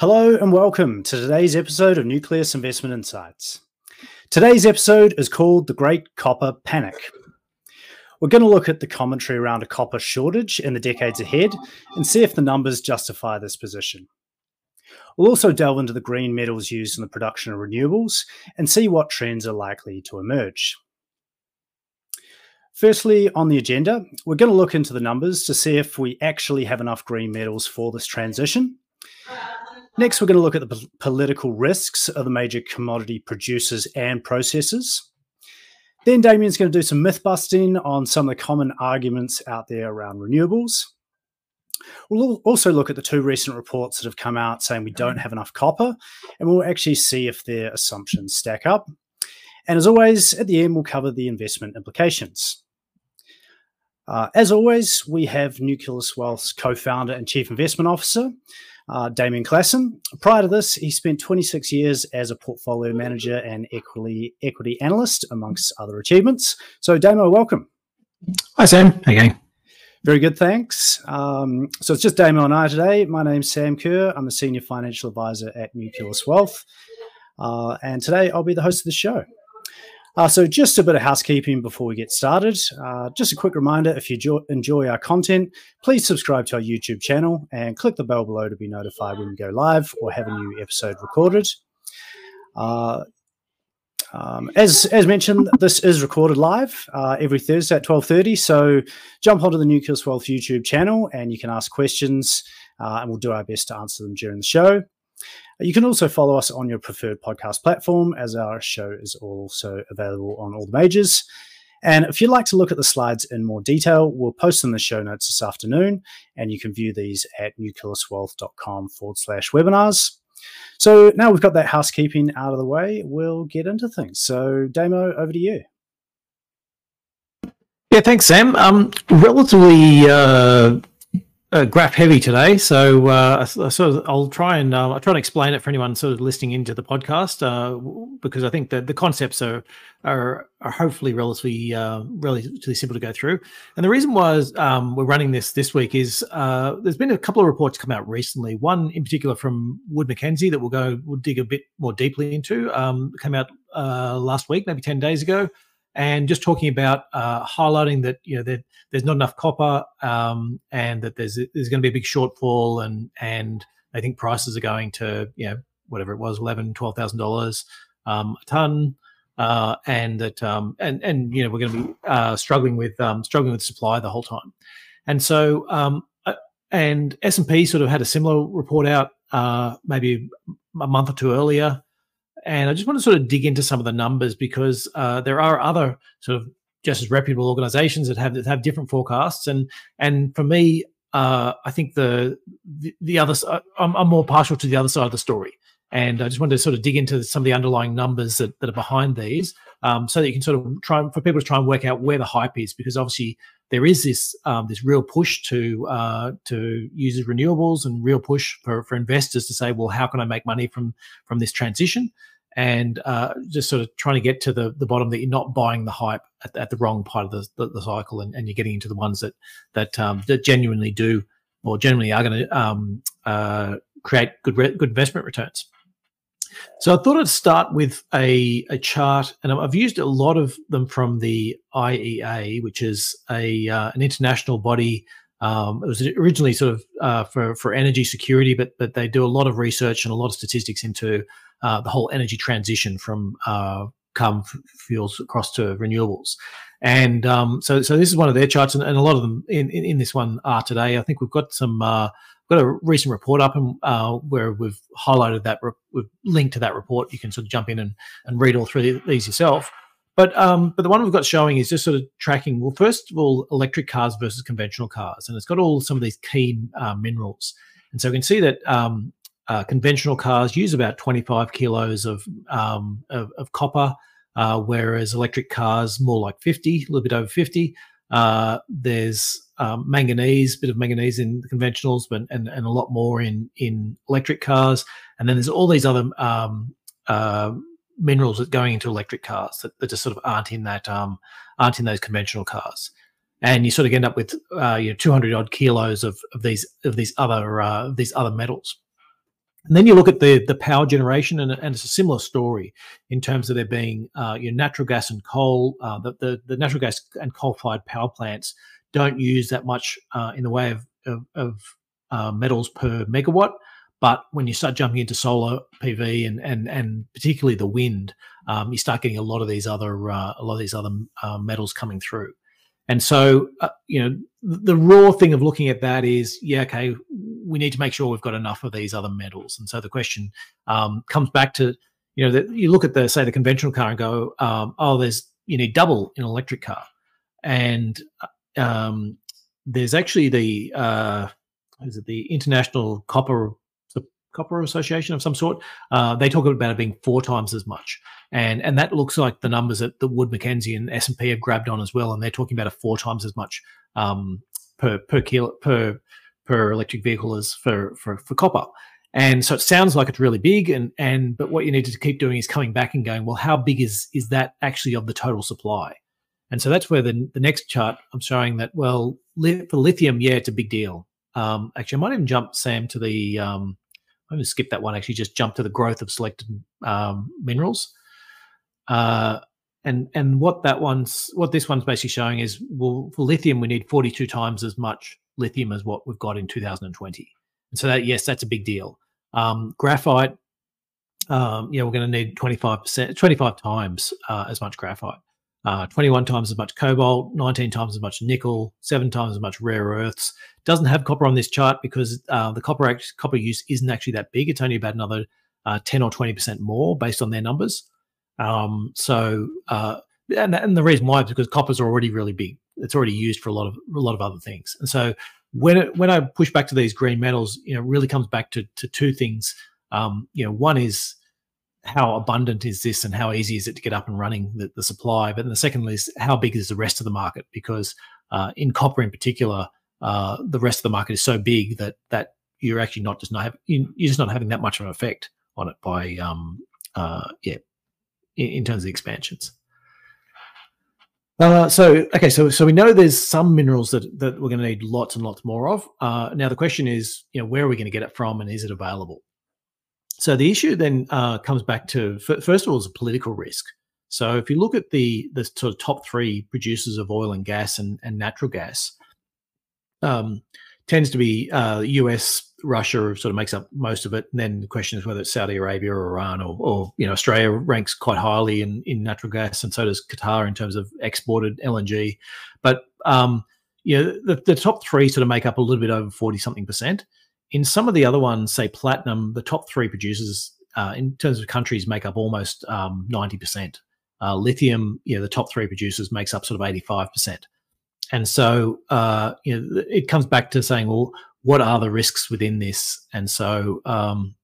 Hello and welcome to today's episode of Nucleus Investment Insights. Today's episode is called The Great Copper Panic. We're going to look at the commentary around a copper shortage in the decades ahead and see if the numbers justify this position. We'll also delve into the green metals used in the production of renewables and see what trends are likely to emerge. Firstly, on the agenda, we're going to look into the numbers to see if we actually have enough green metals for this transition. Next, we're going to look at the p- political risks of the major commodity producers and processors. Then Damien's going to do some myth busting on some of the common arguments out there around renewables. We'll also look at the two recent reports that have come out saying we don't have enough copper, and we'll actually see if their assumptions stack up. And as always, at the end, we'll cover the investment implications. Uh, as always, we have Nucleus Wealth's co founder and chief investment officer, uh, Damien Klassen. Prior to this, he spent 26 years as a portfolio manager and equity equity analyst, amongst other achievements. So, Damo, welcome. Hi, Sam. Going? Very good, thanks. Um, so it's just Damo and I today. My name's Sam Kerr. I'm a senior financial advisor at Nucleus Wealth, uh, and today I'll be the host of the show. Uh, so, just a bit of housekeeping before we get started. Uh, just a quick reminder if you jo- enjoy our content, please subscribe to our YouTube channel and click the bell below to be notified when we go live or have a new episode recorded. Uh, um, as as mentioned, this is recorded live uh, every Thursday at twelve thirty. So jump onto the Nucleus Wealth YouTube channel and you can ask questions, uh, and we'll do our best to answer them during the show. You can also follow us on your preferred podcast platform, as our show is also available on all the majors. And if you'd like to look at the slides in more detail, we'll post them in the show notes this afternoon, and you can view these at nucleuswealth.com forward slash webinars. So now we've got that housekeeping out of the way, we'll get into things. So, Damo, over to you. Yeah, thanks, Sam. Um, relatively uh, uh, graph heavy today, so uh, sort of I'll try and uh, I'll try and explain it for anyone sort of listening into the podcast uh, because I think that the concepts are are, are hopefully relatively uh, relatively simple to go through. And the reason was um, we're running this this week is uh, there's been a couple of reports come out recently. One in particular from Wood Mackenzie that we'll go we'll dig a bit more deeply into. Um, came out last week, maybe ten days ago and just talking about uh, highlighting that you know that there's not enough copper um, and that there's there's going to be a big shortfall and and I think prices are going to you know whatever it was eleven twelve thousand dollars um, a ton uh, and that um, and and you know we're going to be uh, struggling with um, struggling with supply the whole time. And so um, uh, and S and P sort of had a similar report out uh, maybe a month or two earlier and I just want to sort of dig into some of the numbers because uh, there are other sort of just as reputable organizations that have that have different forecasts. And and for me, uh, I think the the, the other I'm, I'm, more partial to the other side of the story. And I just wanted to sort of dig into some of the underlying numbers that, that are behind these, um, so that you can sort of try for people to try and work out where the hype is, because obviously there is this um, this real push to uh, to use renewables and real push for, for investors to say, well, how can I make money from from this transition? And uh, just sort of trying to get to the, the bottom that you're not buying the hype at, at the wrong part of the, the, the, cycle, and, and you're getting into the ones that that um, that genuinely do or genuinely are going to um, uh, create good re- good investment returns. So I thought I'd start with a, a chart, and I've used a lot of them from the IEA, which is a uh, an international body. Um, it was originally sort of uh, for for energy security, but but they do a lot of research and a lot of statistics into uh, the whole energy transition from uh, carbon fuels across to renewables. And um, so so this is one of their charts, and, and a lot of them in, in, in this one are today. I think we've got some uh, got a recent report up and uh, where we've highlighted that re- we've linked to that report. You can sort of jump in and, and read all through these yourself. But um, but the one we've got showing is just sort of tracking. Well, first of all, electric cars versus conventional cars, and it's got all some of these key uh, minerals. And so we can see that um, uh, conventional cars use about 25 kilos of um, of, of, copper, uh, whereas electric cars more like 50, a little bit over 50. Uh, there's um, manganese, bit of manganese in the conventionals, but and, and a lot more in in electric cars. And then there's all these other um, uh, minerals that going into electric cars that, that just sort of aren't in that um, aren't in those conventional cars, and you sort of end up with uh, you know 200 odd kilos of, of these of these other uh, these other metals. And then you look at the the power generation, and, and it's a similar story in terms of there being uh, your natural gas and coal. Uh, the, the, the natural gas and coal fired power plants don't use that much uh, in the way of of, of uh, metals per megawatt. But when you start jumping into solar PV and and and particularly the wind, um, you start getting a lot of these other uh, a lot of these other uh, metals coming through. And so, uh, you know, the raw thing of looking at that is, yeah, okay, we need to make sure we've got enough of these other metals. And so the question um, comes back to, you know, that you look at the say the conventional car and go, um, oh, there's you need double in an electric car, and uh, um, there's actually the uh, is it the International Copper Copper Association of some sort. Uh, they talk about it being four times as much, and and that looks like the numbers that the Wood Mackenzie and S and P have grabbed on as well, and they're talking about a four times as much um, per per kilo per per electric vehicle as for for for copper. And so it sounds like it's really big, and and but what you need to keep doing is coming back and going, well, how big is is that actually of the total supply? And so that's where the the next chart I'm showing that well li- for lithium, yeah, it's a big deal. Um, actually, I might even jump Sam to the. Um, I'm going to skip that one. Actually, just jump to the growth of selected um, minerals. Uh, and and what that one's what this one's basically showing is well for lithium we need 42 times as much lithium as what we've got in 2020 and so that yes that's a big deal um, graphite um, yeah we're going to need 25 percent 25 times uh, as much graphite uh, 21 times as much cobalt, 19 times as much nickel, seven times as much rare earths. Doesn't have copper on this chart because uh, the copper act- copper use isn't actually that big. It's only about another uh, 10 or 20 percent more based on their numbers. Um, so, uh, and, and, the reason why is because copper's already really big. It's already used for a lot of a lot of other things. And so, when it, when I push back to these green metals, you know, it really comes back to to two things. Um, you know, one is how abundant is this and how easy is it to get up and running the, the supply? But the second is how big is the rest of the market? Because uh, in copper in particular, uh, the rest of the market is so big that that you're actually not just not have, you're just not having that much of an effect on it by um, uh, yeah in, in, terms of expansions. Uh, so okay, so so we know there's some minerals that that we're going to need lots and lots more of. Uh, now the question is, you know, where are we going to get it from, and is it available? So the issue then uh, comes back to first of all is a political risk. So if you look at the the sort of top three producers of oil and gas and, and natural gas, um, tends to be uh, U.S., Russia sort of makes up most of it. And then the question is whether it's Saudi Arabia or Iran or, or you know Australia ranks quite highly in, in natural gas, and so does Qatar in terms of exported LNG. But um, you know the, the top three sort of make up a little bit over forty something percent in some of the other ones, say platinum, the top three producers uh, in terms of countries make up almost um, 90%. Uh, lithium, you know, the top three producers makes up sort of 85%. And so, uh, you know, it comes back to saying, well, what are the risks within this? And so, um,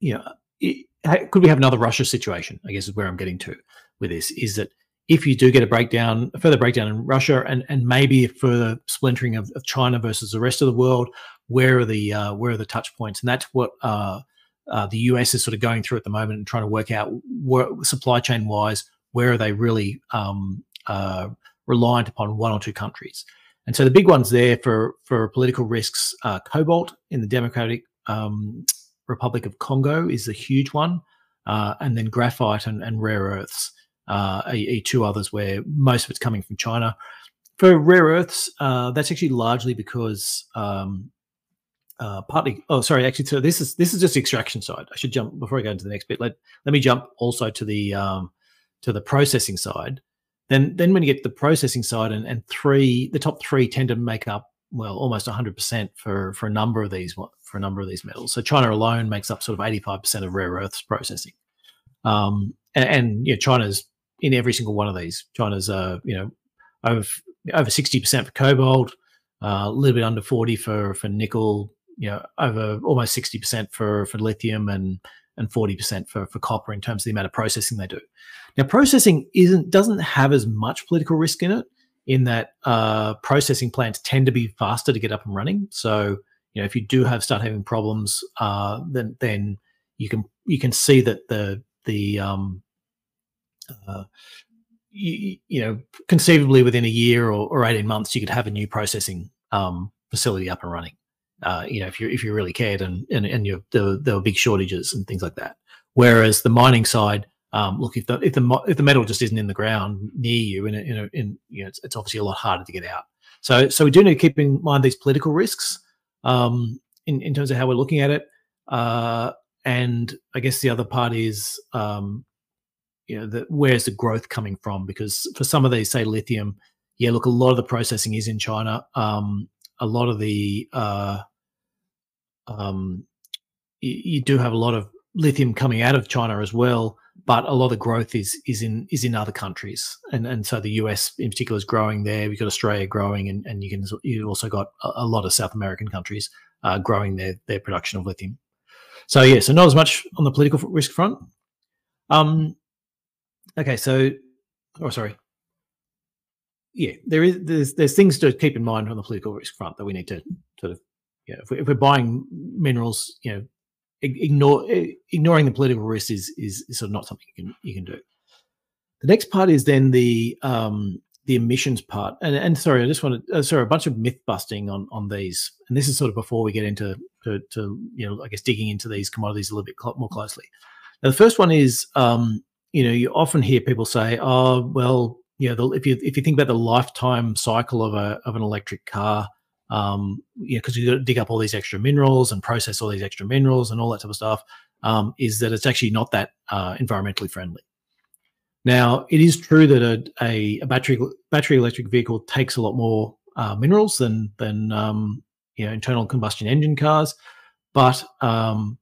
you know, it, could we have another Russia situation? I guess is where I'm getting to with this. Is that if you do get a breakdown, a further breakdown in Russia, and and maybe a further splintering of, of China versus the rest of the world, where are the uh, where are the touch points, and that's what uh, uh, the US is sort of going through at the moment and trying to work out where, supply chain wise where are they really um, uh, reliant upon one or two countries. And so the big ones there for for political risks, cobalt in the Democratic um, Republic of Congo is a huge one, uh, and then graphite and, and rare earths uh, are two others where most of it's coming from China. For rare earths, uh, that's actually largely because um, uh, partly oh sorry actually so this is this is just the extraction side. I should jump before i go into the next bit let, let me jump also to the um, to the processing side. Then then when you get to the processing side and, and three the top three tend to make up well almost 100% for for a number of these for a number of these metals. So china alone makes up sort of 85% of rare earths processing. Um, and, and yeah china's in every single one of these. China's uh you know over over 60% for cobalt uh, a little bit under 40 for for nickel you know over almost 60% for for lithium and and 40% for, for copper in terms of the amount of processing they do. Now, processing isn't doesn't have as much political risk in it, in that uh, processing plants tend to be faster to get up and running. So, you know, if you do have start having problems, uh, then then you can you can see that the the um, uh, you, you, know, conceivably within a year or, or 18 months, you could have a new processing um, facility up and running. Uh, you know, if you if you really cared and and, and you there, there were big shortages and things like that. Whereas the mining side, um, look, if the if the if the metal just isn't in the ground near you, in a, in, a, in you know, it's, it's, obviously a lot harder to get out. So so we do need to keep in mind these political risks um, in in terms of how we're looking at it. Uh, and I guess the other part is um, you know, the, where's the growth coming from? Because for some of these, say lithium, yeah, look, a lot of the processing is in China. Um, a lot of the uh, um, you, you, do have a lot of lithium coming out of China as well, but a lot of growth is is in is in other countries, and and so the US in particular is growing there. We've got Australia growing, and and you can you also got a, a lot of South American countries uh, growing their their production of lithium. So yeah, so not as much on the political risk front. Um, Okay, so oh sorry. Yeah, there is there's there's things to keep in mind on the political risk front that we need to sort of yeah, if, we, if we're buying minerals, you know, ignore ignoring the political risk is, is, sort of not something you can you can do. The next part is then the um, the emissions part, and, and sorry, I just wanted uh, sorry a bunch of myth busting on on these, and this is sort of before we get into to, to you know I guess digging into these commodities a little bit more closely. Now the first one is um, you know, you often hear people say, "Oh, well, you know, the, if you if you think about the lifetime cycle of a of an electric car, um, you know, because you got to dig up all these extra minerals and process all these extra minerals and all that type of stuff, um, is that it's actually not that uh, environmentally friendly. Now, it is true that a, a, a, battery battery electric vehicle takes a lot more uh, minerals than than um, you know internal combustion engine cars, but um,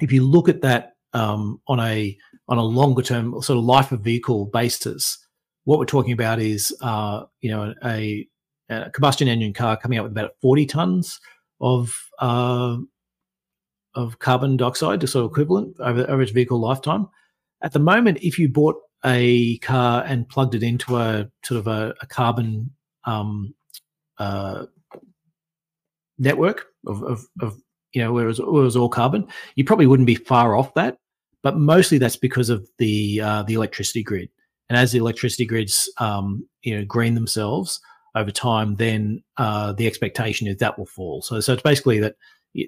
if you look at that um, on a on a longer term sort of life of vehicle basis, what we're talking about is uh, you know a, a, combustion engine car coming out with about 40 tons of uh, of carbon dioxide, to sort of equivalent over, over its vehicle lifetime. At the moment, if you bought a car and plugged it into a sort of a, a carbon um, uh, network of, of, of, you know where it, was, where it was all carbon, you probably wouldn't be far off that but mostly that's because of the uh, the electricity grid. And as the electricity grids, um, you know, green themselves over time, then uh, the expectation is that will fall. So, so it's basically that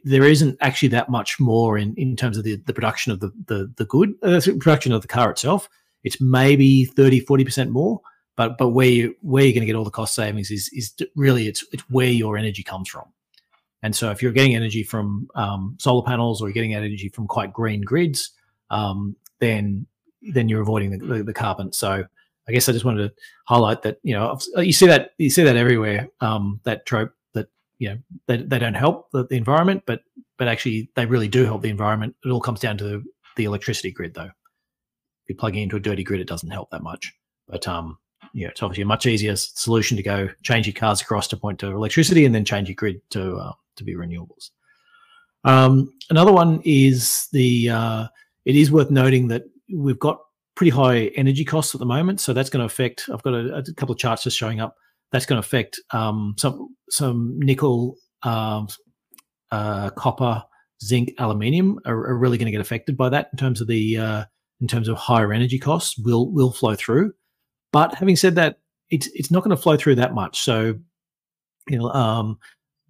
there isn't actually that much more in, in terms of the, the production of the the, the good uh, production of the car itself. It's maybe 30, 40 percent more, but but where you where you're going to get all the cost savings is is really it's it's where your energy comes from. And so if you're getting energy from um, solar panels or you're getting energy from quite green grids, um, then then you're avoiding the, the, carbon. So I guess I just wanted to highlight that you know you see that you see that everywhere um, that trope that you know they, they don't help the, the, environment, but but actually they really do help the environment. It all comes down to the, the electricity grid, though. If you plug into a dirty grid, it doesn't help that much. But um, yeah, it's obviously a much easier solution to go change your cars across to point to electricity and then change your grid to uh, to be renewables. Um, another one is the uh, it is worth noting that we've got pretty high energy costs at the moment, so that's going to affect. I've got a, a couple of charts just showing up. That's going to affect um, some some nickel, um, uh, copper, zinc, aluminium are, are really going to get affected by that in terms of the uh, in terms of higher energy costs will will flow through. But having said that, it's it's not going to flow through that much. So, you know, um,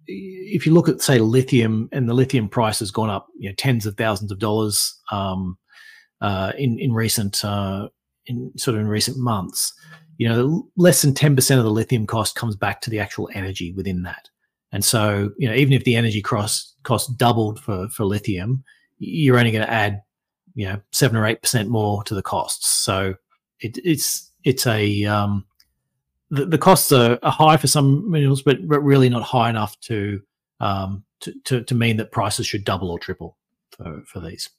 if you look at say lithium and the lithium price has gone up you know tens of thousands of dollars um, uh, in in recent uh, in sort of in recent months you know less than 10% of the lithium cost comes back to the actual energy within that and so you know even if the energy cost cost doubled for for lithium you're only going to add you know 7 or 8% more to the costs so it, it's it's a um, the, the costs are, are, high for some minerals, but, but really not high enough to, um, to, to, to mean that prices should double or triple for, for these.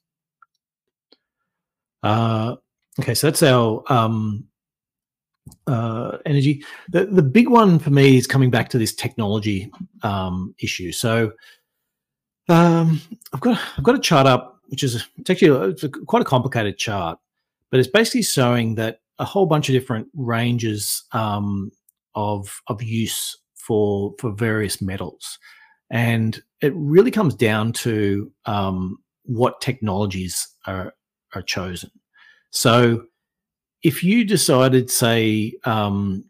Uh, okay, so that's our um, uh, energy. The, the big one for me is coming back to this technology um, issue. So um, I've got I've got a chart up, which is it's actually it's a, quite a complicated chart, but it's basically showing that a whole bunch of different ranges um, of of use for for various metals, and it really comes down to um, what technologies are are chosen. So, if you decided, say, um,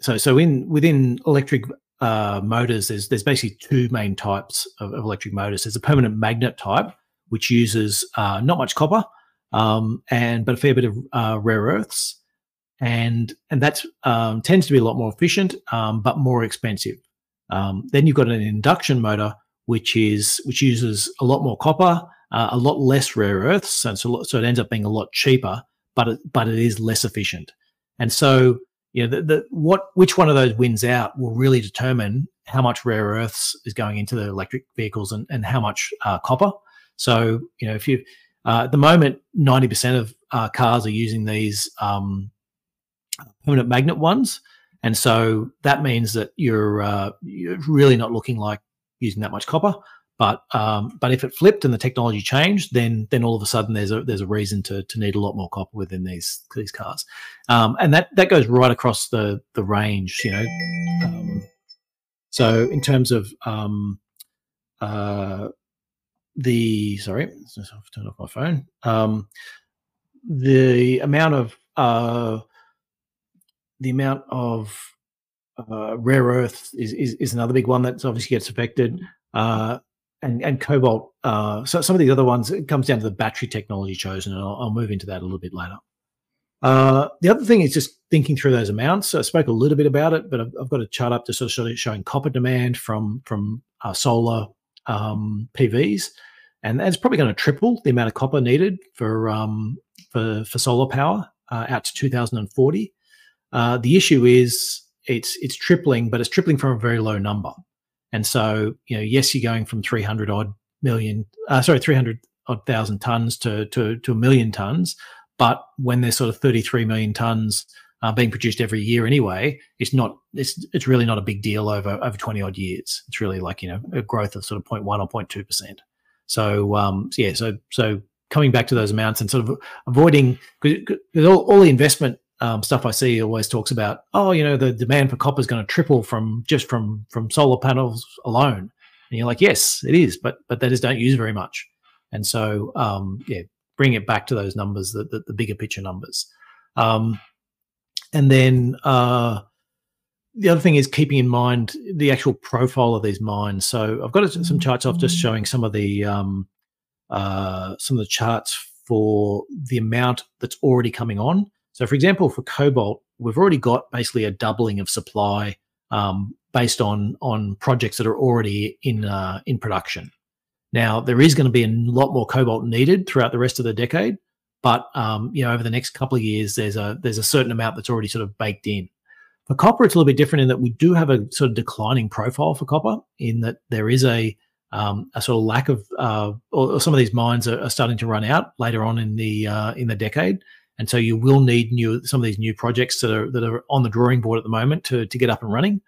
so so in within electric uh, motors, there's there's basically two main types of, of, electric motors. There's a permanent magnet type, which uses uh, not much copper, um, and but a fair bit of uh, rare earths, and and that um, tends to be a lot more efficient, um, but more expensive. Um, then you've got an induction motor, which is which uses a lot more copper, uh, a lot less rare earths, and so so it ends up being a lot cheaper, but it, but it is less efficient. And so you know, the, the, what which one of those wins out will really determine how much rare earths is going into the electric vehicles and, and how much uh, copper. So, you know, if you uh, at the moment, ninety percent of uh, cars are using these um, permanent magnet ones, and so that means that you're uh, you're really not looking like using that much copper. But um, but if it flipped and the technology changed, then then all of a sudden there's a there's a reason to to need a lot more copper within these these cars, um, and that that goes right across the the range. You know, um, so in terms of um, uh, the sorry, I've turned off my phone. Um, the amount of uh, the amount of uh, rare earth is, is, is another big one that obviously gets affected. Uh, and and cobalt. Uh, so some of these other ones it comes down to the battery technology chosen, and I'll, I'll move into that a little bit later. Uh, the other thing is just thinking through those amounts. So I spoke a little bit about it, but I've, I've got a chart up to sort of showing copper demand from from uh, solar um, PVs, and that's probably going to triple the amount of copper needed for um, for for solar power uh, out to 2040. Uh, the issue is it's it's tripling, but it's tripling from a very low number. And so, you know, yes, you're going from 300 odd million, uh, sorry, 300 odd thousand tons to, to, to a million tons. But when there's sort of 33 million tons uh, being produced every year anyway, it's not, it's, it's really not a big deal over, over 20 odd years. It's really like, you know, a growth of sort of 0.1 or 0.2%. So, um, yeah, so, so coming back to those amounts and sort of avoiding, because all, all the investment um, stuff I see always talks about, oh, you know, the demand for copper is going to triple from just from from solar panels alone. And you're like, yes, it is, but but they just don't use very much. And so, um, yeah, bring it back to those numbers, the the, the bigger picture numbers. Um, and then uh, the other thing is keeping in mind the actual profile of these mines. So I've got some charts off just showing some of the um, uh, some of the charts for the amount that's already coming on. So, for example, for cobalt, we've already got basically a doubling of supply um, based on on projects that are already in uh, in production. Now, there is going to be a lot more cobalt needed throughout the rest of the decade, but um, you know, over the next couple of years, there's a there's a certain amount that's already sort of baked in. For copper, it's a little bit different in that we do have a sort of declining profile for copper, in that there is a um, a sort of lack of, uh, or, some of these mines are, are, starting to run out later on in the uh, in the decade, and so you will need new some of these new projects that are that are on the drawing board at the moment to to get up and running.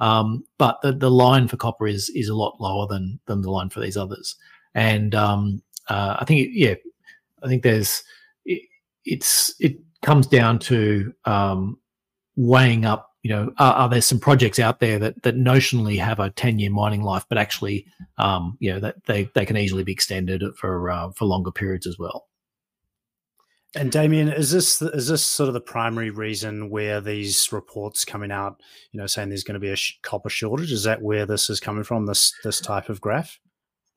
Um, but the, the line for copper is is a lot lower than than the line for these others. And um, uh, I think yeah, I think there's it, it's it comes down to um, weighing up. You know, are, are, there some projects out there that that notionally have a ten year mining life, but actually, um, you know, that they they can easily be extended for uh, for longer periods as well. And Damien, is this is this sort of the primary reason where these reports coming out, you know, saying there's going to be a sh- copper shortage? Is that where this is coming from? This this type of graph?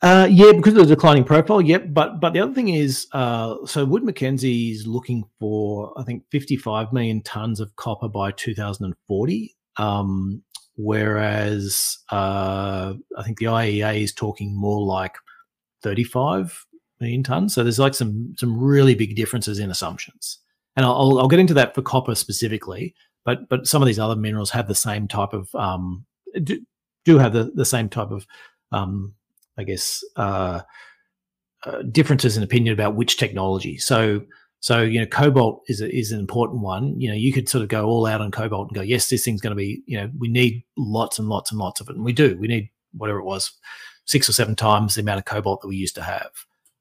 Uh, yeah, because of the declining profile. Yep, but but the other thing is, uh, so Wood Mackenzie is looking for I think 55 million tons of copper by 2040, um, whereas uh, I think the IEA is talking more like 35 million tons. So there's like some some really big differences in assumptions, and I'll, I'll get into that for copper specifically. But but some of these other minerals have the same type of um, do, do have the, the same type of um, I guess uh, uh, differences in opinion about which technology. So so you know cobalt is a, is an important one. You know you could sort of go all out on cobalt and go yes this thing's going to be you know we need lots and lots and lots of it and we do we need whatever it was six or seven times the amount of cobalt that we used to have.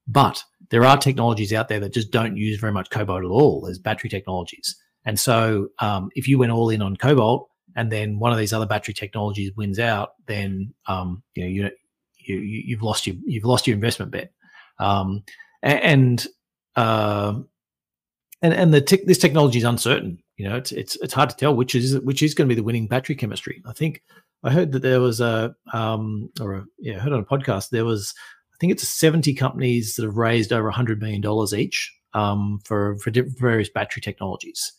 But there are technologies out there that just don't use very much cobalt at all. There's battery technologies. And so um, if you went all in on cobalt and then one of these other battery technologies wins out, then um, you know you, you you've lost your you've lost your investment bet. Um, and uh, and and the te- this technology is uncertain. You know, it's it's it's hard to tell which is which is going to be the winning battery chemistry. I think I heard that there was a um or a, yeah, I heard on a podcast there was I think it's 70 companies that have raised over 100 million dollars each um, for for various battery technologies,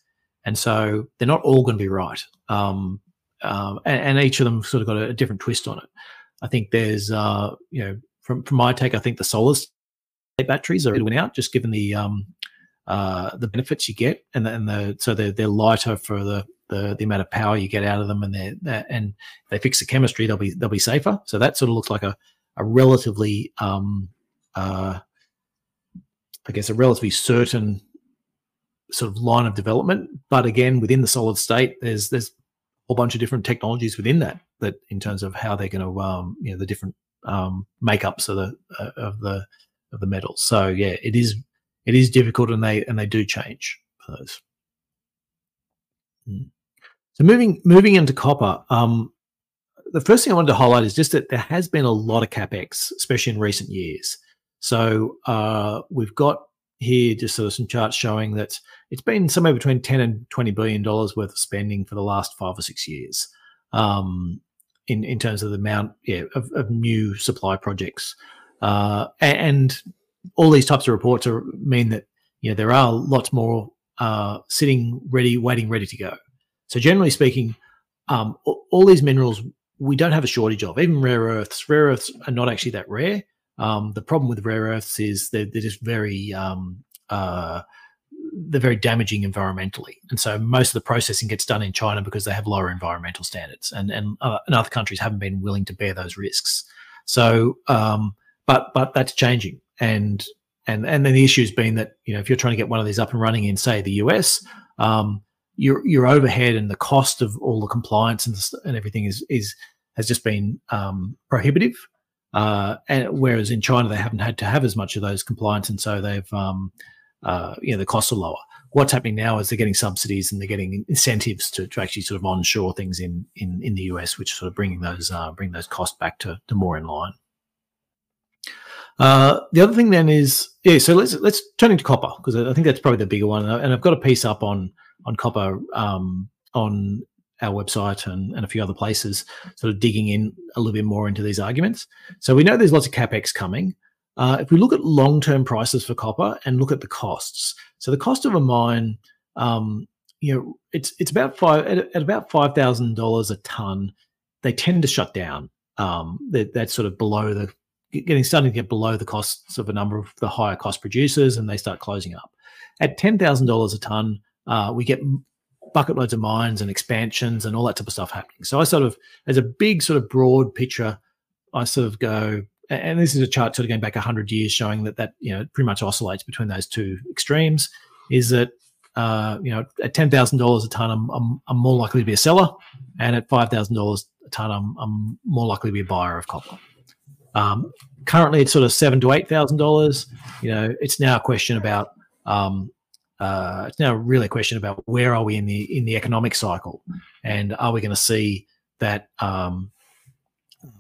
and so they're not all going to be right. Um, um, and, and, each of them sort of got a, a, different twist on it. I think there's uh, you know from from my take, I think the solar batteries are winning out just given the um, uh, the benefits you get, and the, and the so they're they're lighter for the, the the amount of power you get out of them, and they and they fix the chemistry, they'll be they'll be safer. So that sort of looks like a a relatively um, uh, I guess a relatively certain sort of line of development. But again, within the solid state, there's there's a whole bunch of different technologies within that that in terms of how they're going to um, you know the different um, makeups of the uh, of the of the metals. So yeah, it is it is difficult and they and they do change for those. Mm. So moving moving into copper, um, the first thing I wanted to highlight is just that there has been a lot of capex, especially in recent years. So uh, we've got here just sort of some charts showing that it's been somewhere between 10 and 20 billion dollars worth of spending for the last five or six years um, in in terms of the amount yeah, of, of new supply projects uh, and all these types of reports are, mean that you know there are lots more uh, sitting ready, waiting, ready to go. So generally speaking, um, all these minerals we don't have a shortage of. Even rare earths, rare earths are not actually that rare. Um, the problem with rare earths is they're, they're just very um, uh, they're very damaging environmentally, and so most of the processing gets done in China because they have lower environmental standards, and and, uh, and other countries haven't been willing to bear those risks. So, um, but but that's changing and and and then the issue has been that you know if you're trying to get one of these up and running in say the US, um, your your overhead and the cost of all the compliance and, and everything is is has just been um, prohibitive. Uh, and whereas in China they haven't had to have as much of those compliance, and so they've um, uh, you know the costs are lower. What's happening now is they're getting subsidies and they're getting incentives to, to actually sort of onshore things in in in the US, which sort of bringing those uh, bring those costs back to to more in line. Uh, the other thing then is yeah. So let's let's turn into copper because I think that's probably the bigger one, and I've got a piece up on on copper um, on our website and, and a few other places, sort of digging in a little bit more into these arguments. So we know there's lots of capex coming. Uh, if we look at long term prices for copper and look at the costs, so the cost of a mine, um, you know, it's it's about five at, at about five thousand dollars a ton. They tend to shut down. Um, that, that's sort of below the getting starting to get below the costs of a number of the higher cost producers, and they start closing up. At ten thousand dollars a ton, uh, we get bucket loads of mines and expansions and all that type of stuff happening. So I sort of, as a big sort of broad picture, I sort of go, and this is a chart sort of going back hundred years, showing that that you know pretty much oscillates between those two extremes. Is that uh, you know at ten thousand dollars a ton, I'm, I'm, I'm more likely to be a seller, and at five thousand dollars a ton, I'm, I'm more likely to be a buyer of copper. Um, currently, it's sort of seven to eight thousand dollars. You know, it's now a question about um, uh, it's now really a question about where are we in the in the economic cycle, and are we going to see that um,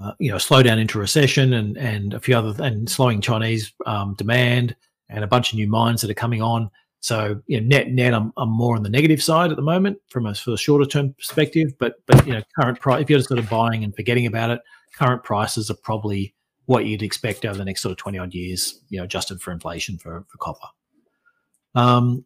uh, you know slowdown into recession and and a few other and slowing Chinese um, demand and a bunch of new mines that are coming on. So you know, net net, I'm, I'm more on the negative side at the moment from a sort of shorter term perspective. But but you know, current price if you're just sort of buying and forgetting about it, current prices are probably what you'd expect over the next sort of 20 odd years, you know, adjusted for inflation for, for copper. Um,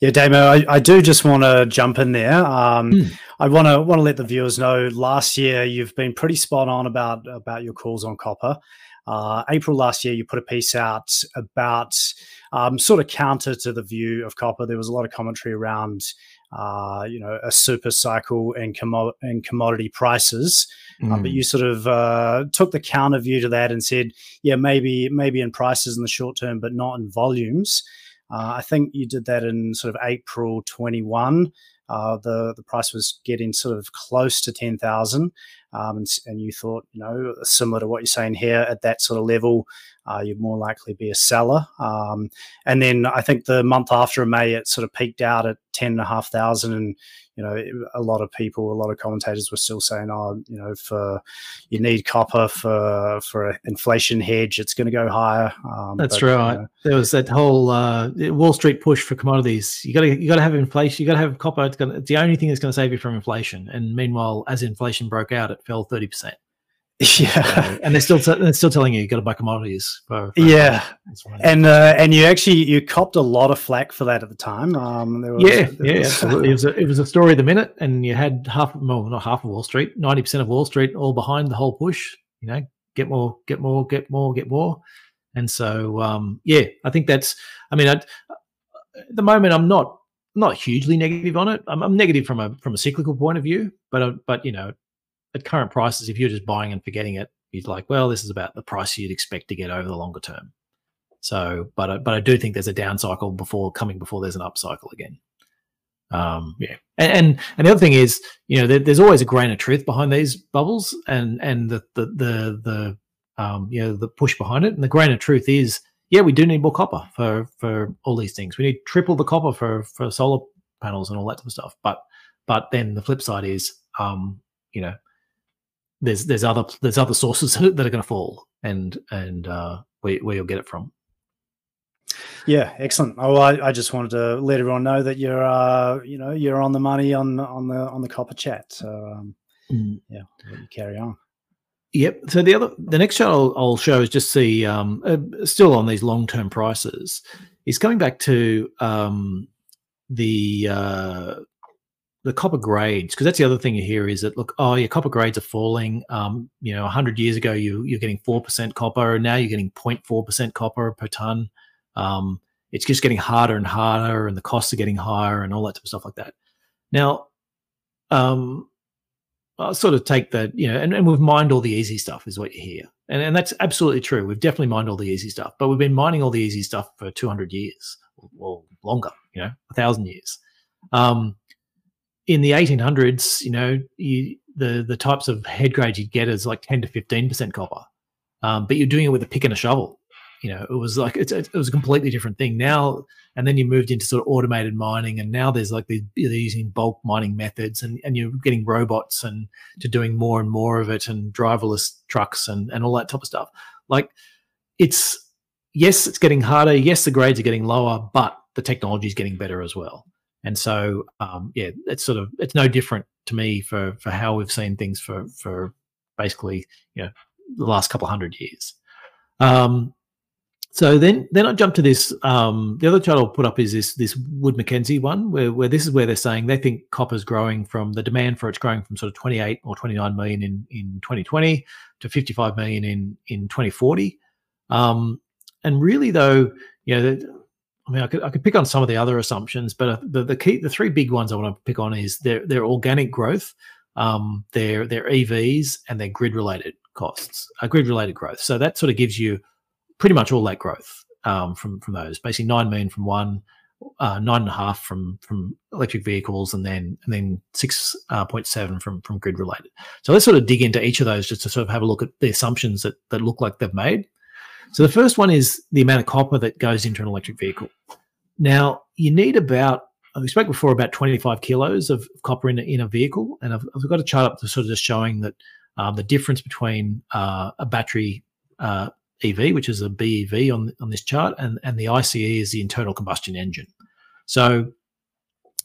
yeah, Damo, I, I, do just want to jump in there. Um, hmm. I want to want to let the viewers know. Last year, you've been pretty spot on about about your calls on copper. Uh, April last year, you put a piece out about um, sort of counter to the view of copper. There was a lot of commentary around, uh, you know, a super cycle in, commo- in commodity prices. Mm. Uh, but hmm. you sort of uh, took the counter view to that and said, yeah, maybe maybe in prices in the short term, but not in volumes. Uh, I think you did that in sort of April 21. Uh, the the price was getting sort of close to ten thousand, um, and, and, you thought, you know, similar to what you're saying here at that sort of level, uh, you'd more likely be a seller. Um, and then I think the month after May, it sort of peaked out at ten and a half thousand, and you know, a lot of people, a lot of commentators were still saying, "Oh, you know, for you need copper for for an inflation hedge, it's going to go higher." Um, That's but, right. You know, there was that whole uh, Wall Street push for commodities. You got to you got to have inflation. You got to have copper. It's, gonna, it's the only thing that's going to save you from inflation. And meanwhile, as inflation broke out, it fell thirty percent. Yeah, and they're still t- they're still telling you you got to buy commodities. For, for yeah, and uh, and you actually you copped a lot of flack for that at the time. Um, was, yeah, yeah, was, absolutely. it was a, it was a story of the minute, and you had half, well, not half of Wall Street, ninety percent of Wall Street, all behind the whole push. You know, get more, get more, get more, get more. And so, um, yeah, I think that's. I mean, I, at the moment, I'm not not hugely negative on it. I'm, I'm negative from a from a cyclical point of view, but uh, but you know, at current prices, if you're just buying and forgetting it, you're like, well, this is about the price you'd expect to get over the longer term. So, but I, but I do think there's a down cycle before coming before there's an up cycle again. Um, yeah, and, and, and the other thing is, you know, there, there's always a grain of truth behind these bubbles, and and the the the the um, you know the push behind it, and the grain of truth is, yeah, we do need more copper for for all these things. We need triple the copper for for solar panels and all that type of stuff. But but then the flip side is, um, you know, there's there's other there's other sources that are going to fall, and and uh, where where you'll get it from. Yeah, excellent. Oh, I, I, just wanted to let everyone know that you're, uh, you know, you're on the money on on the on the copper chat. So, um, mm. yeah, you carry on. Yep. So the other, the next chart I'll, I'll show is just the um, uh, still on these long term prices. Is coming back to um, the uh, the copper grades, because that's the other thing you hear is that look, oh, your copper grades are falling. Um, you know, hundred years ago you you're getting four percent copper, and now you're getting 0.4 percent copper per ton. Um, it's just getting harder and harder, and the costs are getting higher, and all that type of stuff like that. Now, um, I'll sort of take that, you know, and, and we've mined all the easy stuff, is what you hear, and and that's absolutely true. We've definitely mined all the easy stuff, but we've been mining all the easy stuff for 200 years or, or longer, you know, a thousand years. Um, in the 1800s, you know, you, the the types of head grades you get is like 10 to 15 percent copper, um, but you're doing it with a pick and a shovel. You know, it was like it's, it was a completely different thing now. And then you moved into sort of automated mining, and now there's like these they're using bulk mining methods, and and you're getting robots and to doing more and more of it, and driverless trucks and and all that type of stuff. Like, it's yes, it's getting harder. Yes, the grades are getting lower, but the technology is getting better as well. And so, um, yeah, it's sort of it's no different to me for for how we've seen things for for basically you know the last couple hundred years. Um, so then then I jump to this. Um, the other chart I'll put up is this this Wood Mackenzie one, where where this is where they're saying they think copper's growing from the demand for it's growing from sort of 28 or 29 million in in 2020 to 55 million in in 2040. Um, and really though, you know. Mean, I could I could pick on some of the other assumptions, but uh, the the key the three big ones I want to pick on is their their organic growth, um, their their EVs, and their grid related costs, uh, grid related growth. So that sort of gives you pretty much all that growth um, from from those. Basically, nine million from one, uh, nine and a half from from electric vehicles, and then and then six uh, point seven from from grid related. So let's sort of dig into each of those just to sort of have a look at the assumptions that that look like they've made. So the first one is the amount of copper that goes into an electric vehicle. Now, you need about, we spoke before about 25 kilos of copper in a, in a vehicle. And I've, I've got a chart up to sort of just showing that um, the difference between uh, a battery uh, EV, which is a BEV on, on this chart, and, and the ICE is the internal combustion engine. So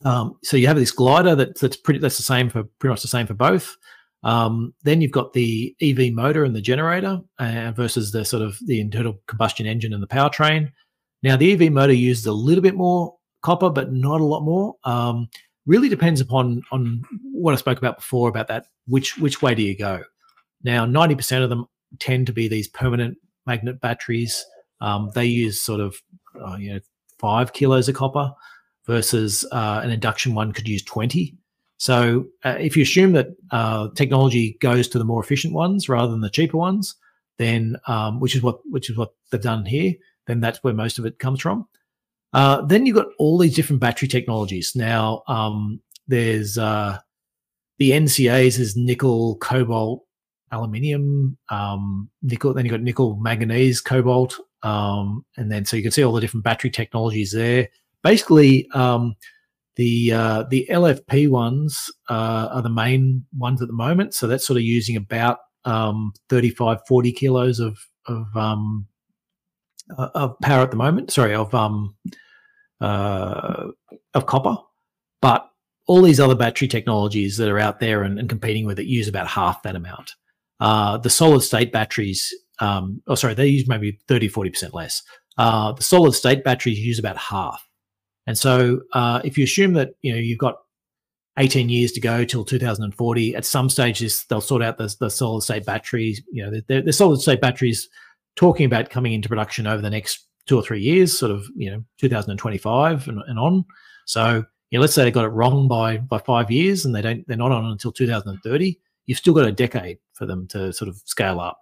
um, so you have this glider that, that's pretty that's the same for pretty much the same for both. Um, then you've got the EV motor and the generator uh, versus the sort of the internal combustion engine and the powertrain. Now, the EV motor uses a little bit more copper, but not a lot more. Um, really depends upon on what I spoke about before about that. Which which way do you go? Now, ninety percent of them tend to be these permanent magnet batteries. Um, they use sort of uh, you know five kilos of copper versus uh, an induction one could use twenty. So uh, if you assume that uh, technology goes to the more efficient ones rather than the cheaper ones, then um, which is what which is what they've done here, then that's where most of it comes from. Uh, then you've got all these different battery technologies. Now um, there's uh, the NCAs is nickel, cobalt, aluminium, um, nickel. Then you've got nickel, manganese, cobalt, um, and then so you can see all the different battery technologies there. Basically, um, the uh, the LFP ones uh, are the main ones at the moment. So that's sort of using about um, 35, 40 kilos of of um, uh, of power at the moment. Sorry, of um, uh, of copper, but all these other battery technologies that are out there and, and competing with it use about half that amount. Uh, the solid state batteries, um, oh, sorry, they use maybe 30, 40% less. Uh, the solid state batteries use about half. And so uh, if you assume that, you know, you've got 18 years to go till 2040, at some stages they'll sort out the, the solid state batteries. You know, the, the solid state batteries talking about coming into production over the next two or three years, sort of, you know, 2025 and, and on. So, you know, let's say they got it wrong by by five years and they don't they're not on until 2030 you've still got a decade for them to sort of scale up.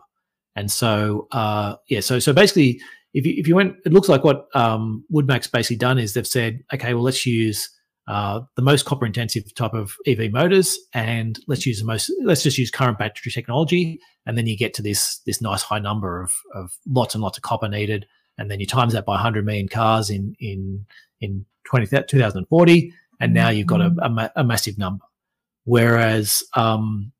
And so, uh, yeah, so so basically, if you, if you went, it looks like what um, Wood Mac's basically done is they've said, okay, well, let's use uh, the most copper intensive type of EV motors, and let's use the most, let's just use current battery technology, and then you get to this this nice high number of of lots and lots of copper needed, and then you times that by 100 million cars in in in 20, 2040, and now you've got a, a, a massive number. Whereas um,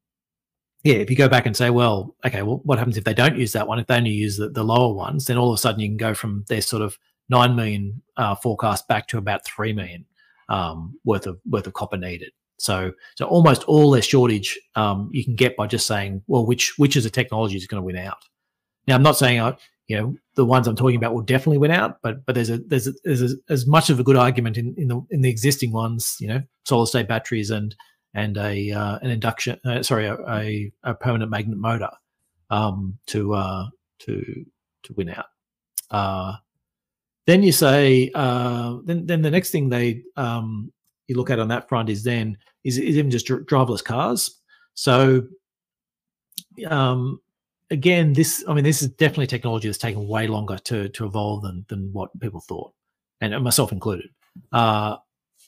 yeah, if you go back and say, well, okay, well, what happens if they don't use that one? If they only use the, the lower ones, then all of a sudden you can go from their sort of nine million uh, forecast back to about three million um, worth of worth of copper needed. So, so almost all their shortage um, you can get by just saying, well, which which is a technology is going to win out. Now, I'm not saying I, uh, you know, the ones I'm talking about will definitely win out, but but there's a there's a, there's a, as much of a good argument in in the in the existing ones, you know, solid state batteries and and a uh, an induction uh, sorry a, a, a, permanent magnet motor um, to uh, to to win out. Uh, then you say uh, then then the next thing they um, you look at on that front is then is, is even just driverless cars. So um, again, this I mean this is definitely technology that's taken way longer to to evolve than than what people thought, and myself included. Uh,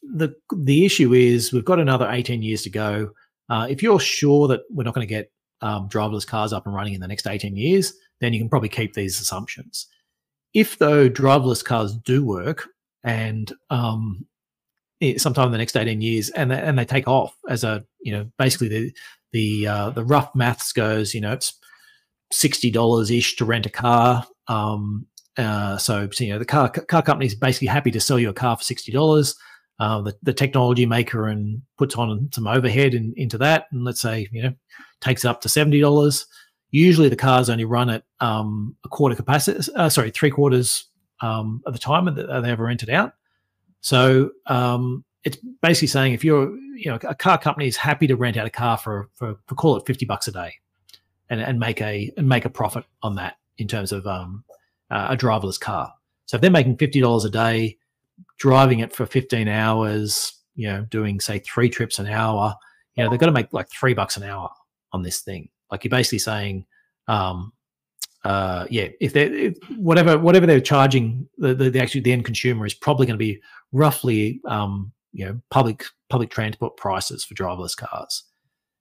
the the issue is we've got another 18 years to go. Uh, if you're sure that we're not going to get um, driverless cars up and running in the next 18 years, then you can probably keep these assumptions. If though driverless cars do work and um, sometime in the next 18 years and they, and they take off as a you know basically the the uh, the rough maths goes you know it's sixty dollars ish to rent a car. Um, uh, so, you know the car car company is basically happy to sell you a car for sixty dollars uh, the, the technology maker and puts on some overhead in, into that, and let's say you know takes up to seventy dollars. Usually, the cars only run at um, a quarter capacity. Uh, sorry, three quarters um, of the time that they ever rented out. So um, it's basically saying if you're you know a car company is happy to rent out a car for for, for call it fifty bucks a day, and and make a and make a profit on that in terms of um, uh, a driverless car. So if they're making fifty dollars a day driving it for 15 hours, you know, doing say three trips an hour, you know, they've got to make like three bucks an hour on this thing. Like you're basically saying, um, uh, yeah, if they whatever whatever they're charging the, the, the actually the end consumer is probably going to be roughly um, you know public public transport prices for driverless cars.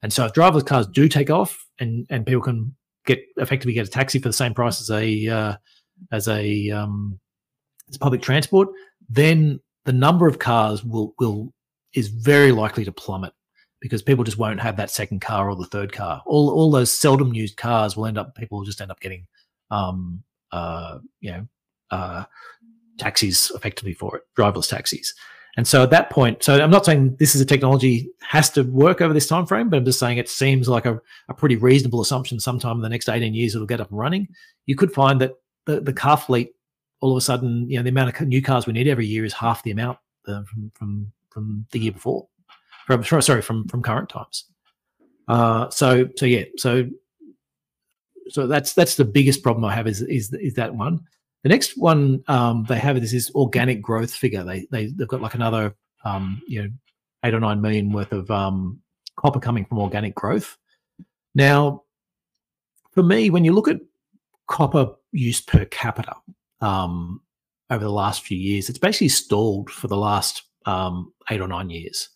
And so if driverless cars do take off and and people can get effectively get a taxi for the same price as a uh, as a um, as public transport, then the number of cars will will is very likely to plummet because people just won't have that second car or the third car. All all those seldom used cars will end up people will just end up getting um uh you know uh taxis effectively for it, driverless taxis. And so at that point, so I'm not saying this is a technology has to work over this time frame, but I'm just saying it seems like a, a pretty reasonable assumption sometime in the next 18 years it'll get up and running. You could find that the, the car fleet all of a sudden, you know, the amount of new cars we need every year is half the amount uh, from from from the year before. From sorry, from from current times. Uh, so so yeah, so so that's that's the biggest problem I have is is is that one. The next one um, they have is this organic growth figure. They they they've got like another um, you know eight or nine million worth of um, copper coming from organic growth. Now, for me, when you look at copper use per capita, um, over the last few years. It's basically stalled for the last um, eight or nine years.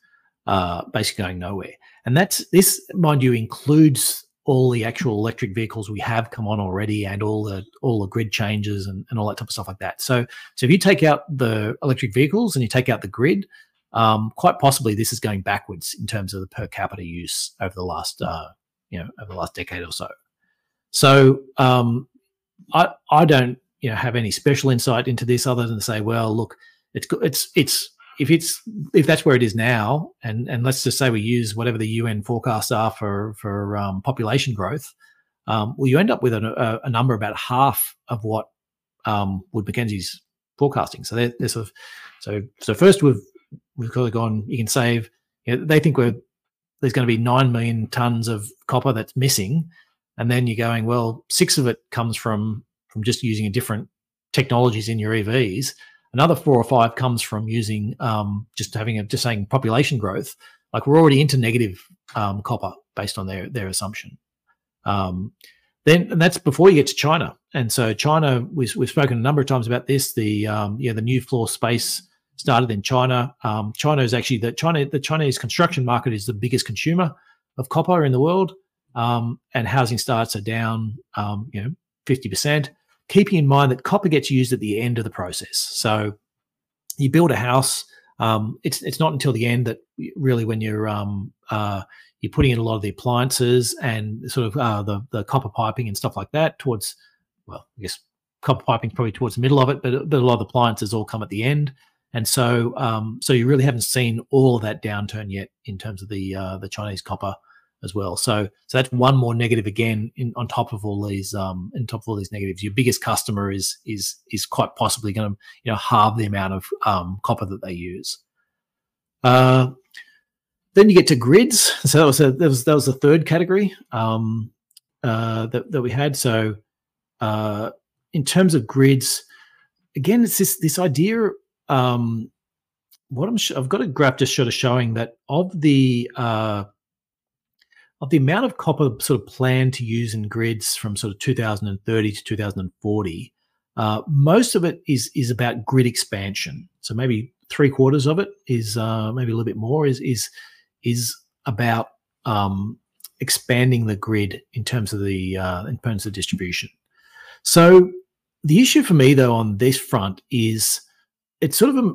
uh, basically going nowhere. And that's this, mind you, includes all the actual electric vehicles we have come on already and all the all the grid changes and, and all that type of stuff like that. So so if you take out the electric vehicles and you take out the grid, um, quite possibly this is going backwards in terms of the per capita use over the last uh, you know over the last decade or so. So um, I I don't you know have any special insight into this other than to say, well, look, it's it's it's if it's if that's where it is now, and and let's just say we use whatever the UN forecasts are for for um, population growth, um, well, you end up with a, a, number about half of what um, Wood forecasting. So they're, they're sort of so so first we've we've kind of gone. You can save. You know, they think we're there's going to be nine million tons of copper that's missing, and then you're going well. Six of it comes from from just using different technologies in your EVs Another four or five comes from using um, just having a just saying population growth. Like we're already into negative um, copper based on their their assumption. Um, then and that's before you get to China. And so China, we've, we've spoken a number of times about this. The um, yeah, the new floor space started in China. Um, China is actually the China the Chinese construction market is the biggest consumer of copper in the world, um, and housing starts are down, um, you know, fifty percent keeping in mind that copper gets used at the end of the process. So you build a house. Um, it's it's not until the end that really when you're um, uh, you're putting in a lot of the appliances and sort of uh, the the copper piping and stuff like that towards well I guess copper piping probably towards the middle of it, but, but a lot of the appliances all come at the end. And so, um, so you really haven't seen all of that downturn yet in terms of the uh, the Chinese copper as well. So so that's one more negative again in, on top of all these um on top of all these negatives. Your biggest customer is is is quite possibly going to you know halve the amount of um, copper that they use. Uh, then you get to grids. So that was a, that was that was the third category um, uh, that that we had. So uh, in terms of grids, again, it's this this idea. Um, what I'm sh- I've got a graph just sort of showing that of the uh, of the amount of copper sort of planned to use in grids from sort of 2030 to 2040, uh, most of it is is about grid expansion. So maybe three quarters of it is uh, maybe a little bit more is is is about um, expanding the grid in terms of the uh, in terms of distribution. So the issue for me though on this front is it's sort of a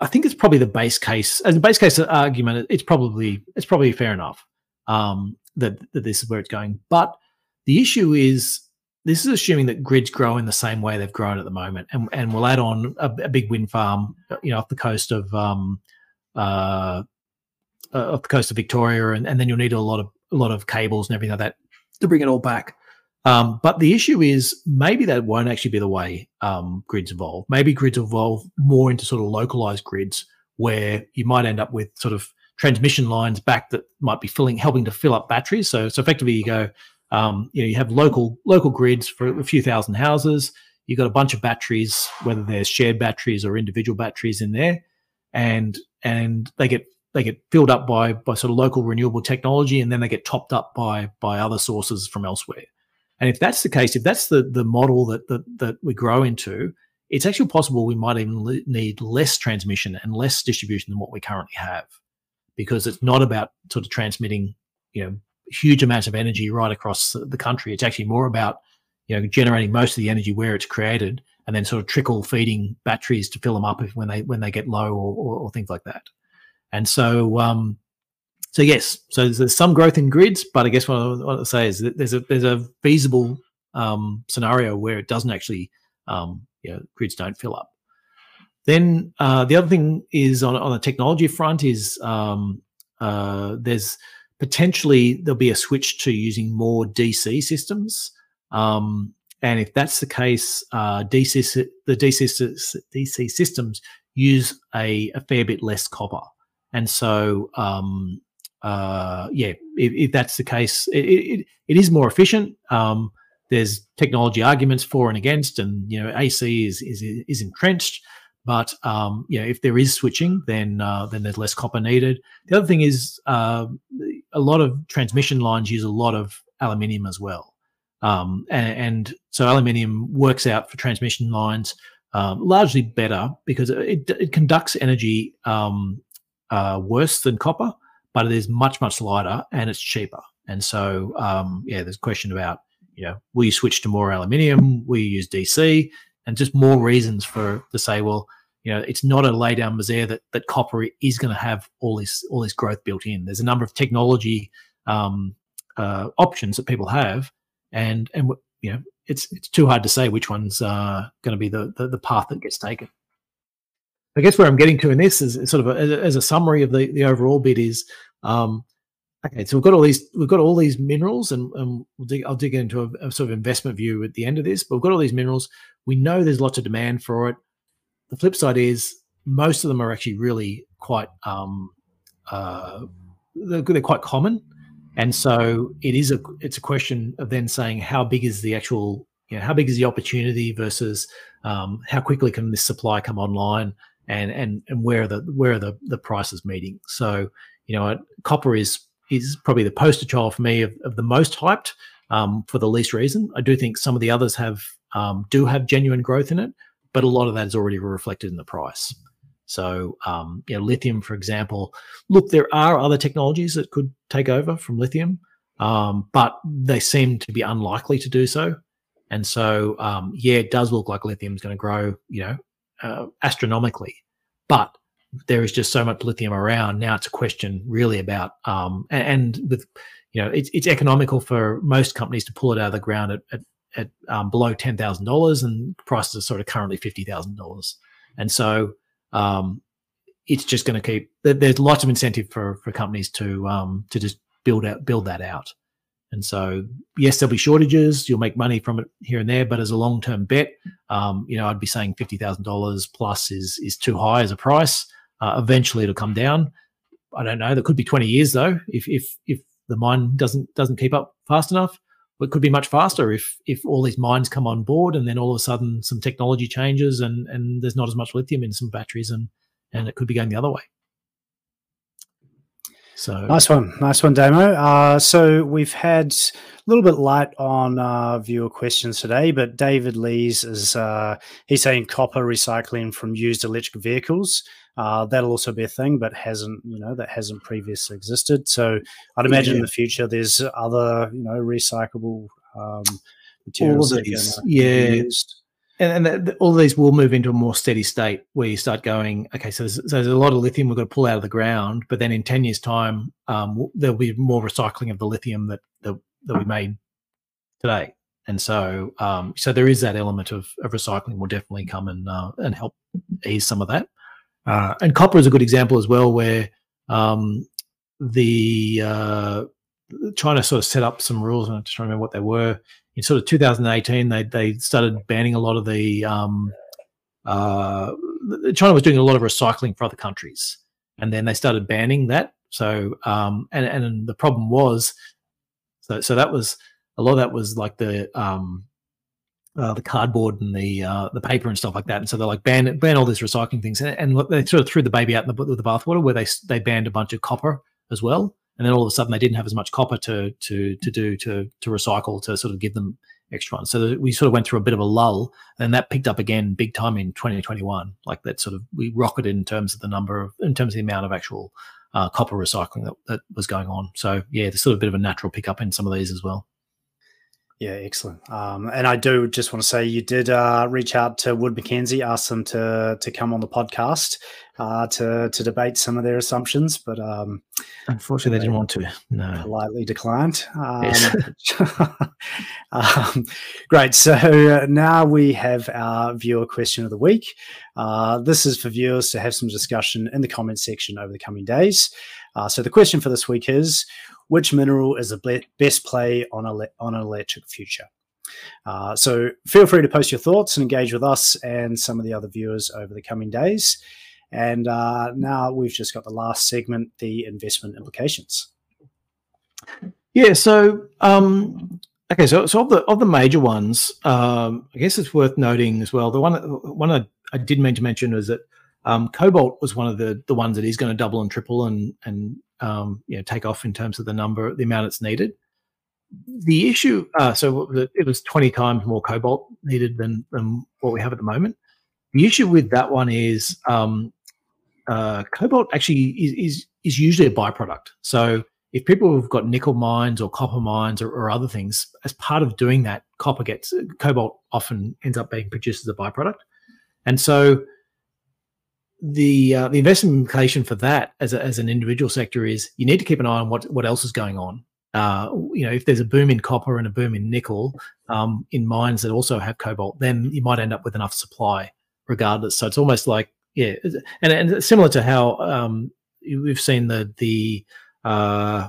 I think it's probably the base case. As a base case argument, it's probably it's probably fair enough um, that, that this is where it's going. But the issue is this is assuming that grids grow in the same way they've grown at the moment, and and we'll add on a, a big wind farm, you know, off the coast of um, uh, uh, off the coast of Victoria, and, and then you'll need a lot of a lot of cables and everything like that to bring it all back. Um, but the issue is maybe that won't actually be the way um, grids evolve. Maybe grids evolve more into sort of localized grids where you might end up with sort of transmission lines back that might be filling, helping to fill up batteries. So, so effectively, you go, um, you know, you have local local grids for a few thousand houses. You've got a bunch of batteries, whether they're shared batteries or individual batteries in there, and and they get they get filled up by by sort of local renewable technology, and then they get topped up by by other sources from elsewhere. And if that's the case, if that's the the model that that, that we grow into, it's actually possible we might even need less transmission and less distribution than what we currently have because it's not about sort of transmitting, you know, huge amounts of energy right across the country. It's actually more about, you know, generating most of the energy where it's created and then sort of trickle feeding batteries to fill them up if, when they when they get low or, or, or things like that. And so, um, so yes, so there's, there's, some growth in grids, but I guess what I want to say is that there's a there's a feasible um, scenario where it doesn't actually, um, you know, grids don't fill up. Then uh, the other thing is on, on the technology front is um, uh, there's potentially there'll be a switch to using more DC systems. Um, and if that's the case, uh, DC the DC DC systems use a, a fair bit less copper, and so um, uh, yeah, if, if, that's the case, it, it, it is more efficient. Um, there's technology arguments for and against, and you know AC is is is entrenched. But um, know, if there is switching, then uh, then there's less copper needed. The other thing is uh, a lot of transmission lines use a lot of aluminium as well, um, and, and, so aluminium works out for transmission lines um, largely better because it, it conducts energy um, uh, worse than copper, but it is much much lighter and it's cheaper. And so, um, yeah, there's a question about you know, will you switch to more aluminium? Will you use DC? And just more reasons for to say, well, you know, it's not a lay down misere that that copper is going to have all this all this growth built in. There's a number of technology um, uh, options that people have, and and you know, it's it's too hard to say which one's uh, going to be the, the, the path that gets taken. I guess where I'm getting to in this is, is sort of a, as a summary of the the overall bit is. Um, okay, so we've got all these we've got all these minerals, and, and we'll dig, I'll dig into a, a, sort of investment view at the end of this. But we've got all these minerals. We know there's lots of demand for it. The flip side is most of them are actually really quite um, uh, they're, they're quite common, and so it is a it's a question of then saying how big is the actual you know how big is the opportunity versus um, how quickly can this supply come online and and and where are the where are the the prices meeting. So you know copper is is probably the poster child for me of, of the most hyped um, for the least reason. I do think some of the others have um, do have genuine growth in it, but a lot of that is already reflected in the price. So, um, you know, lithium, for example, look, there are other technologies that could take over from lithium, um, but they seem to be unlikely to do so. And so, um, yeah, it does look like lithium is going to grow, you know, uh, astronomically, but there is just so much lithium around. Now it's a question really about, um, and, and, with, you know, it's, it's economical for most companies to pull it out of the ground at, at, at um, below $10,000 and prices are sort of currently $50,000. And so um, it's just going to keep, there's lots of incentive for, for companies to, um, to just build out, build that out. And so, yes, there'll be shortages. You'll make money from it here and there, but as a long-term bet, um, you know, I'd be saying fifty thousand dollars plus is is too high as a price. Uh, eventually, it'll come down. I don't know. That could be 20 years though. If if if the mine doesn't doesn't keep up fast enough, it could be much faster if if all these mines come on board and then all of a sudden some technology changes and and there's not as much lithium in some batteries and and it could be going the other way. So nice one, nice one, Damo. Uh, so we've had a little bit light on uh, viewer questions today, but David Lees is uh, he's saying copper recycling from used electric vehicles. Uh, that'll also be a thing, but hasn't you know that hasn't previously existed. So I'd imagine yeah. in the future there's other you know recyclable um, materials. All these, yeah. And, and the, all of these will move into a more steady state where you start going, okay, so there's, so there's, a lot of lithium we've got to pull out of the ground, but then in 10 years' time, um, there'll be more recycling of the lithium that, that, that we made today. And so, um, so there is that element of, of recycling will definitely come and, uh, and help ease some of that. Uh, and copper is a good example as well, where um, the uh, China sort of set up some rules. I'm just trying to remember what they were. In sort of 2018, they they started banning a lot of the. Um, uh, China was doing a lot of recycling for other countries, and then they started banning that. So, um, and and the problem was, so so that was a lot of that was like the um, uh, the cardboard and the uh, the paper and stuff like that. And so they're like ban ban all these recycling things, and, and they sort of threw the baby out in the, with the bathwater, where they they banned a bunch of copper as well. And then all of a sudden they didn't have as much copper to to to do to to recycle to sort of give them extra ones. So we sort of went through a bit of a lull, and that picked up again big time in 2021. Like that sort of we rocketed in terms of the number of in terms of the amount of actual uh, copper recycling that, that was going on. So yeah, there's sort of a bit of a natural pickup in some of these as well. Yeah, excellent. Um, and I do just want to say you did uh, reach out to Wood Mackenzie, ask them to to come on the podcast uh, to to debate some of their assumptions, but um, unfortunately, they didn't want to. No, politely declined. Um, yes. um, great. So uh, now we have our viewer question of the week. Uh, this is for viewers to have some discussion in the comment section over the coming days. Uh, so the question for this week is which mineral is the best play on, a on an electric future? Uh, so feel free to post your thoughts and engage with us and some of the other viewers over the coming days. And uh, now we've just got the last segment, the investment implications. Yeah. So, um, okay. So, so of the of the major ones, um, I guess it's worth noting as well. The one one I, I did mean to mention is that um, cobalt was one of the the ones that is going to double and triple and and um, you know take off in terms of the number, the amount it's needed. The issue, uh, so it was twenty times more cobalt needed than than what we have at the moment. The issue with that one is um, uh, cobalt actually is, is, is usually a byproduct. So if people have got nickel mines or copper mines or, or, other things, as part of doing that, copper gets cobalt often ends up being produced as a byproduct, and so the uh, the investment implication for that as, a, as an individual sector is you need to keep an eye on what what else is going on. Uh, you know, if there's a boom in copper and a boom in nickel um, in mines that also have cobalt, then you might end up with enough supply regardless. So it's almost like yeah, and, and similar to how um, we've seen the the uh,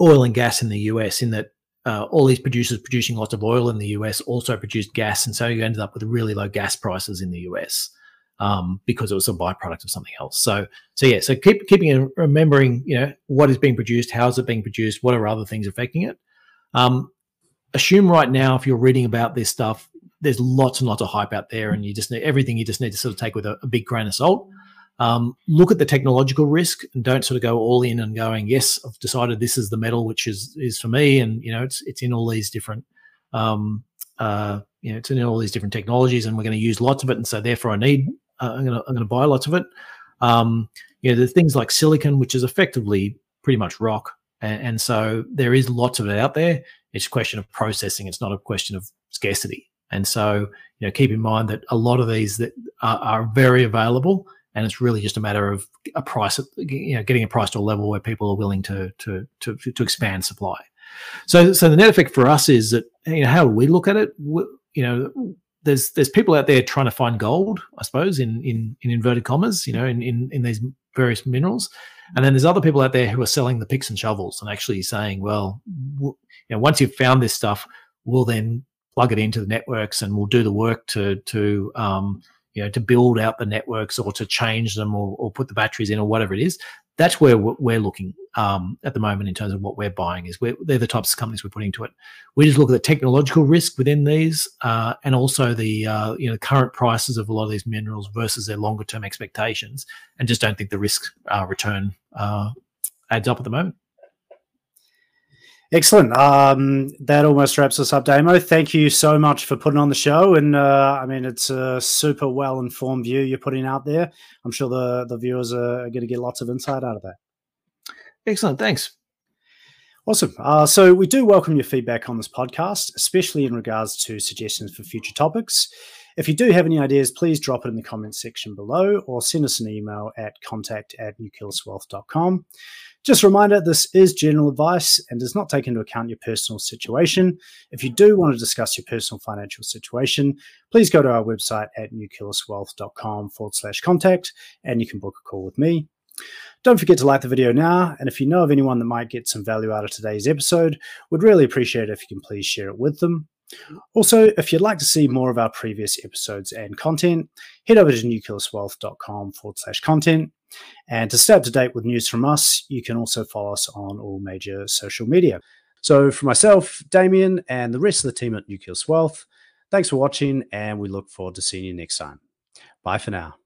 oil and gas in the US, in that uh, all these producers producing lots of oil in the US also produced gas, and so you ended up with really low gas prices in the US um, because it was a byproduct of something else. So, so yeah, so keep keeping and remembering, you know, what is being produced, how is it being produced, what are other things affecting it. Um, assume right now, if you're reading about this stuff, there's lots and lots of hype out there, and you just need everything. You just need to sort of take with a, a big grain of salt. Um, look at the technological risk and don't sort of go all in and going, yes, I've decided this is the metal which is is for me, and you know it's it's in all these different, um, uh, you know, it's in all these different technologies, and we're going to use lots of it, and so therefore I need uh, I'm going to I'm going to buy lots of it. Um, you know, there's things like silicon, which is effectively pretty much rock, and, and so there is lots of it out there. It's a question of processing. It's not a question of scarcity. And so, you know, keep in mind that a lot of these that are, are very available, and it's really just a matter of a price, you know, getting a price to a level where people are willing to to to, to expand supply. So, so the net effect for us is that you know how we look at it? You know, there's there's people out there trying to find gold, I suppose, in in, in inverted commas, you know, in, in in these various minerals, and then there's other people out there who are selling the picks and shovels and actually saying, well, you know, once you've found this stuff, we'll then plug it into the networks and we'll do the work to to um, you know to build out the networks or to change them or, or put the batteries in or whatever it is. That's where we're looking um, at the moment in terms of what we're buying is we're, they're the types of companies we're putting into it. We just look at the technological risk within these uh, and also the uh, you know current prices of a lot of these minerals versus their longer term expectations and just don't think the risk uh, return uh, adds up at the moment Excellent. Um, that almost wraps us up, Damo. Thank you so much for putting on the show. And uh, I mean, it's a super well informed view you're putting out there. I'm sure the, the viewers are going to get lots of insight out of that. Excellent. Thanks. Awesome. Uh, so, we do welcome your feedback on this podcast, especially in regards to suggestions for future topics. If you do have any ideas, please drop it in the comments section below or send us an email at contact at nucleuswealth.com. Just a reminder this is general advice and does not take into account your personal situation. If you do want to discuss your personal financial situation, please go to our website at nucleuswealth.com forward slash contact and you can book a call with me. Don't forget to like the video now, and if you know of anyone that might get some value out of today's episode, we'd really appreciate it if you can please share it with them. Also, if you'd like to see more of our previous episodes and content, head over to nucleuswealth.com forward slash content and to stay up to date with news from us, you can also follow us on all major social media. So, for myself, Damien, and the rest of the team at Nucleus Wealth, thanks for watching, and we look forward to seeing you next time. Bye for now.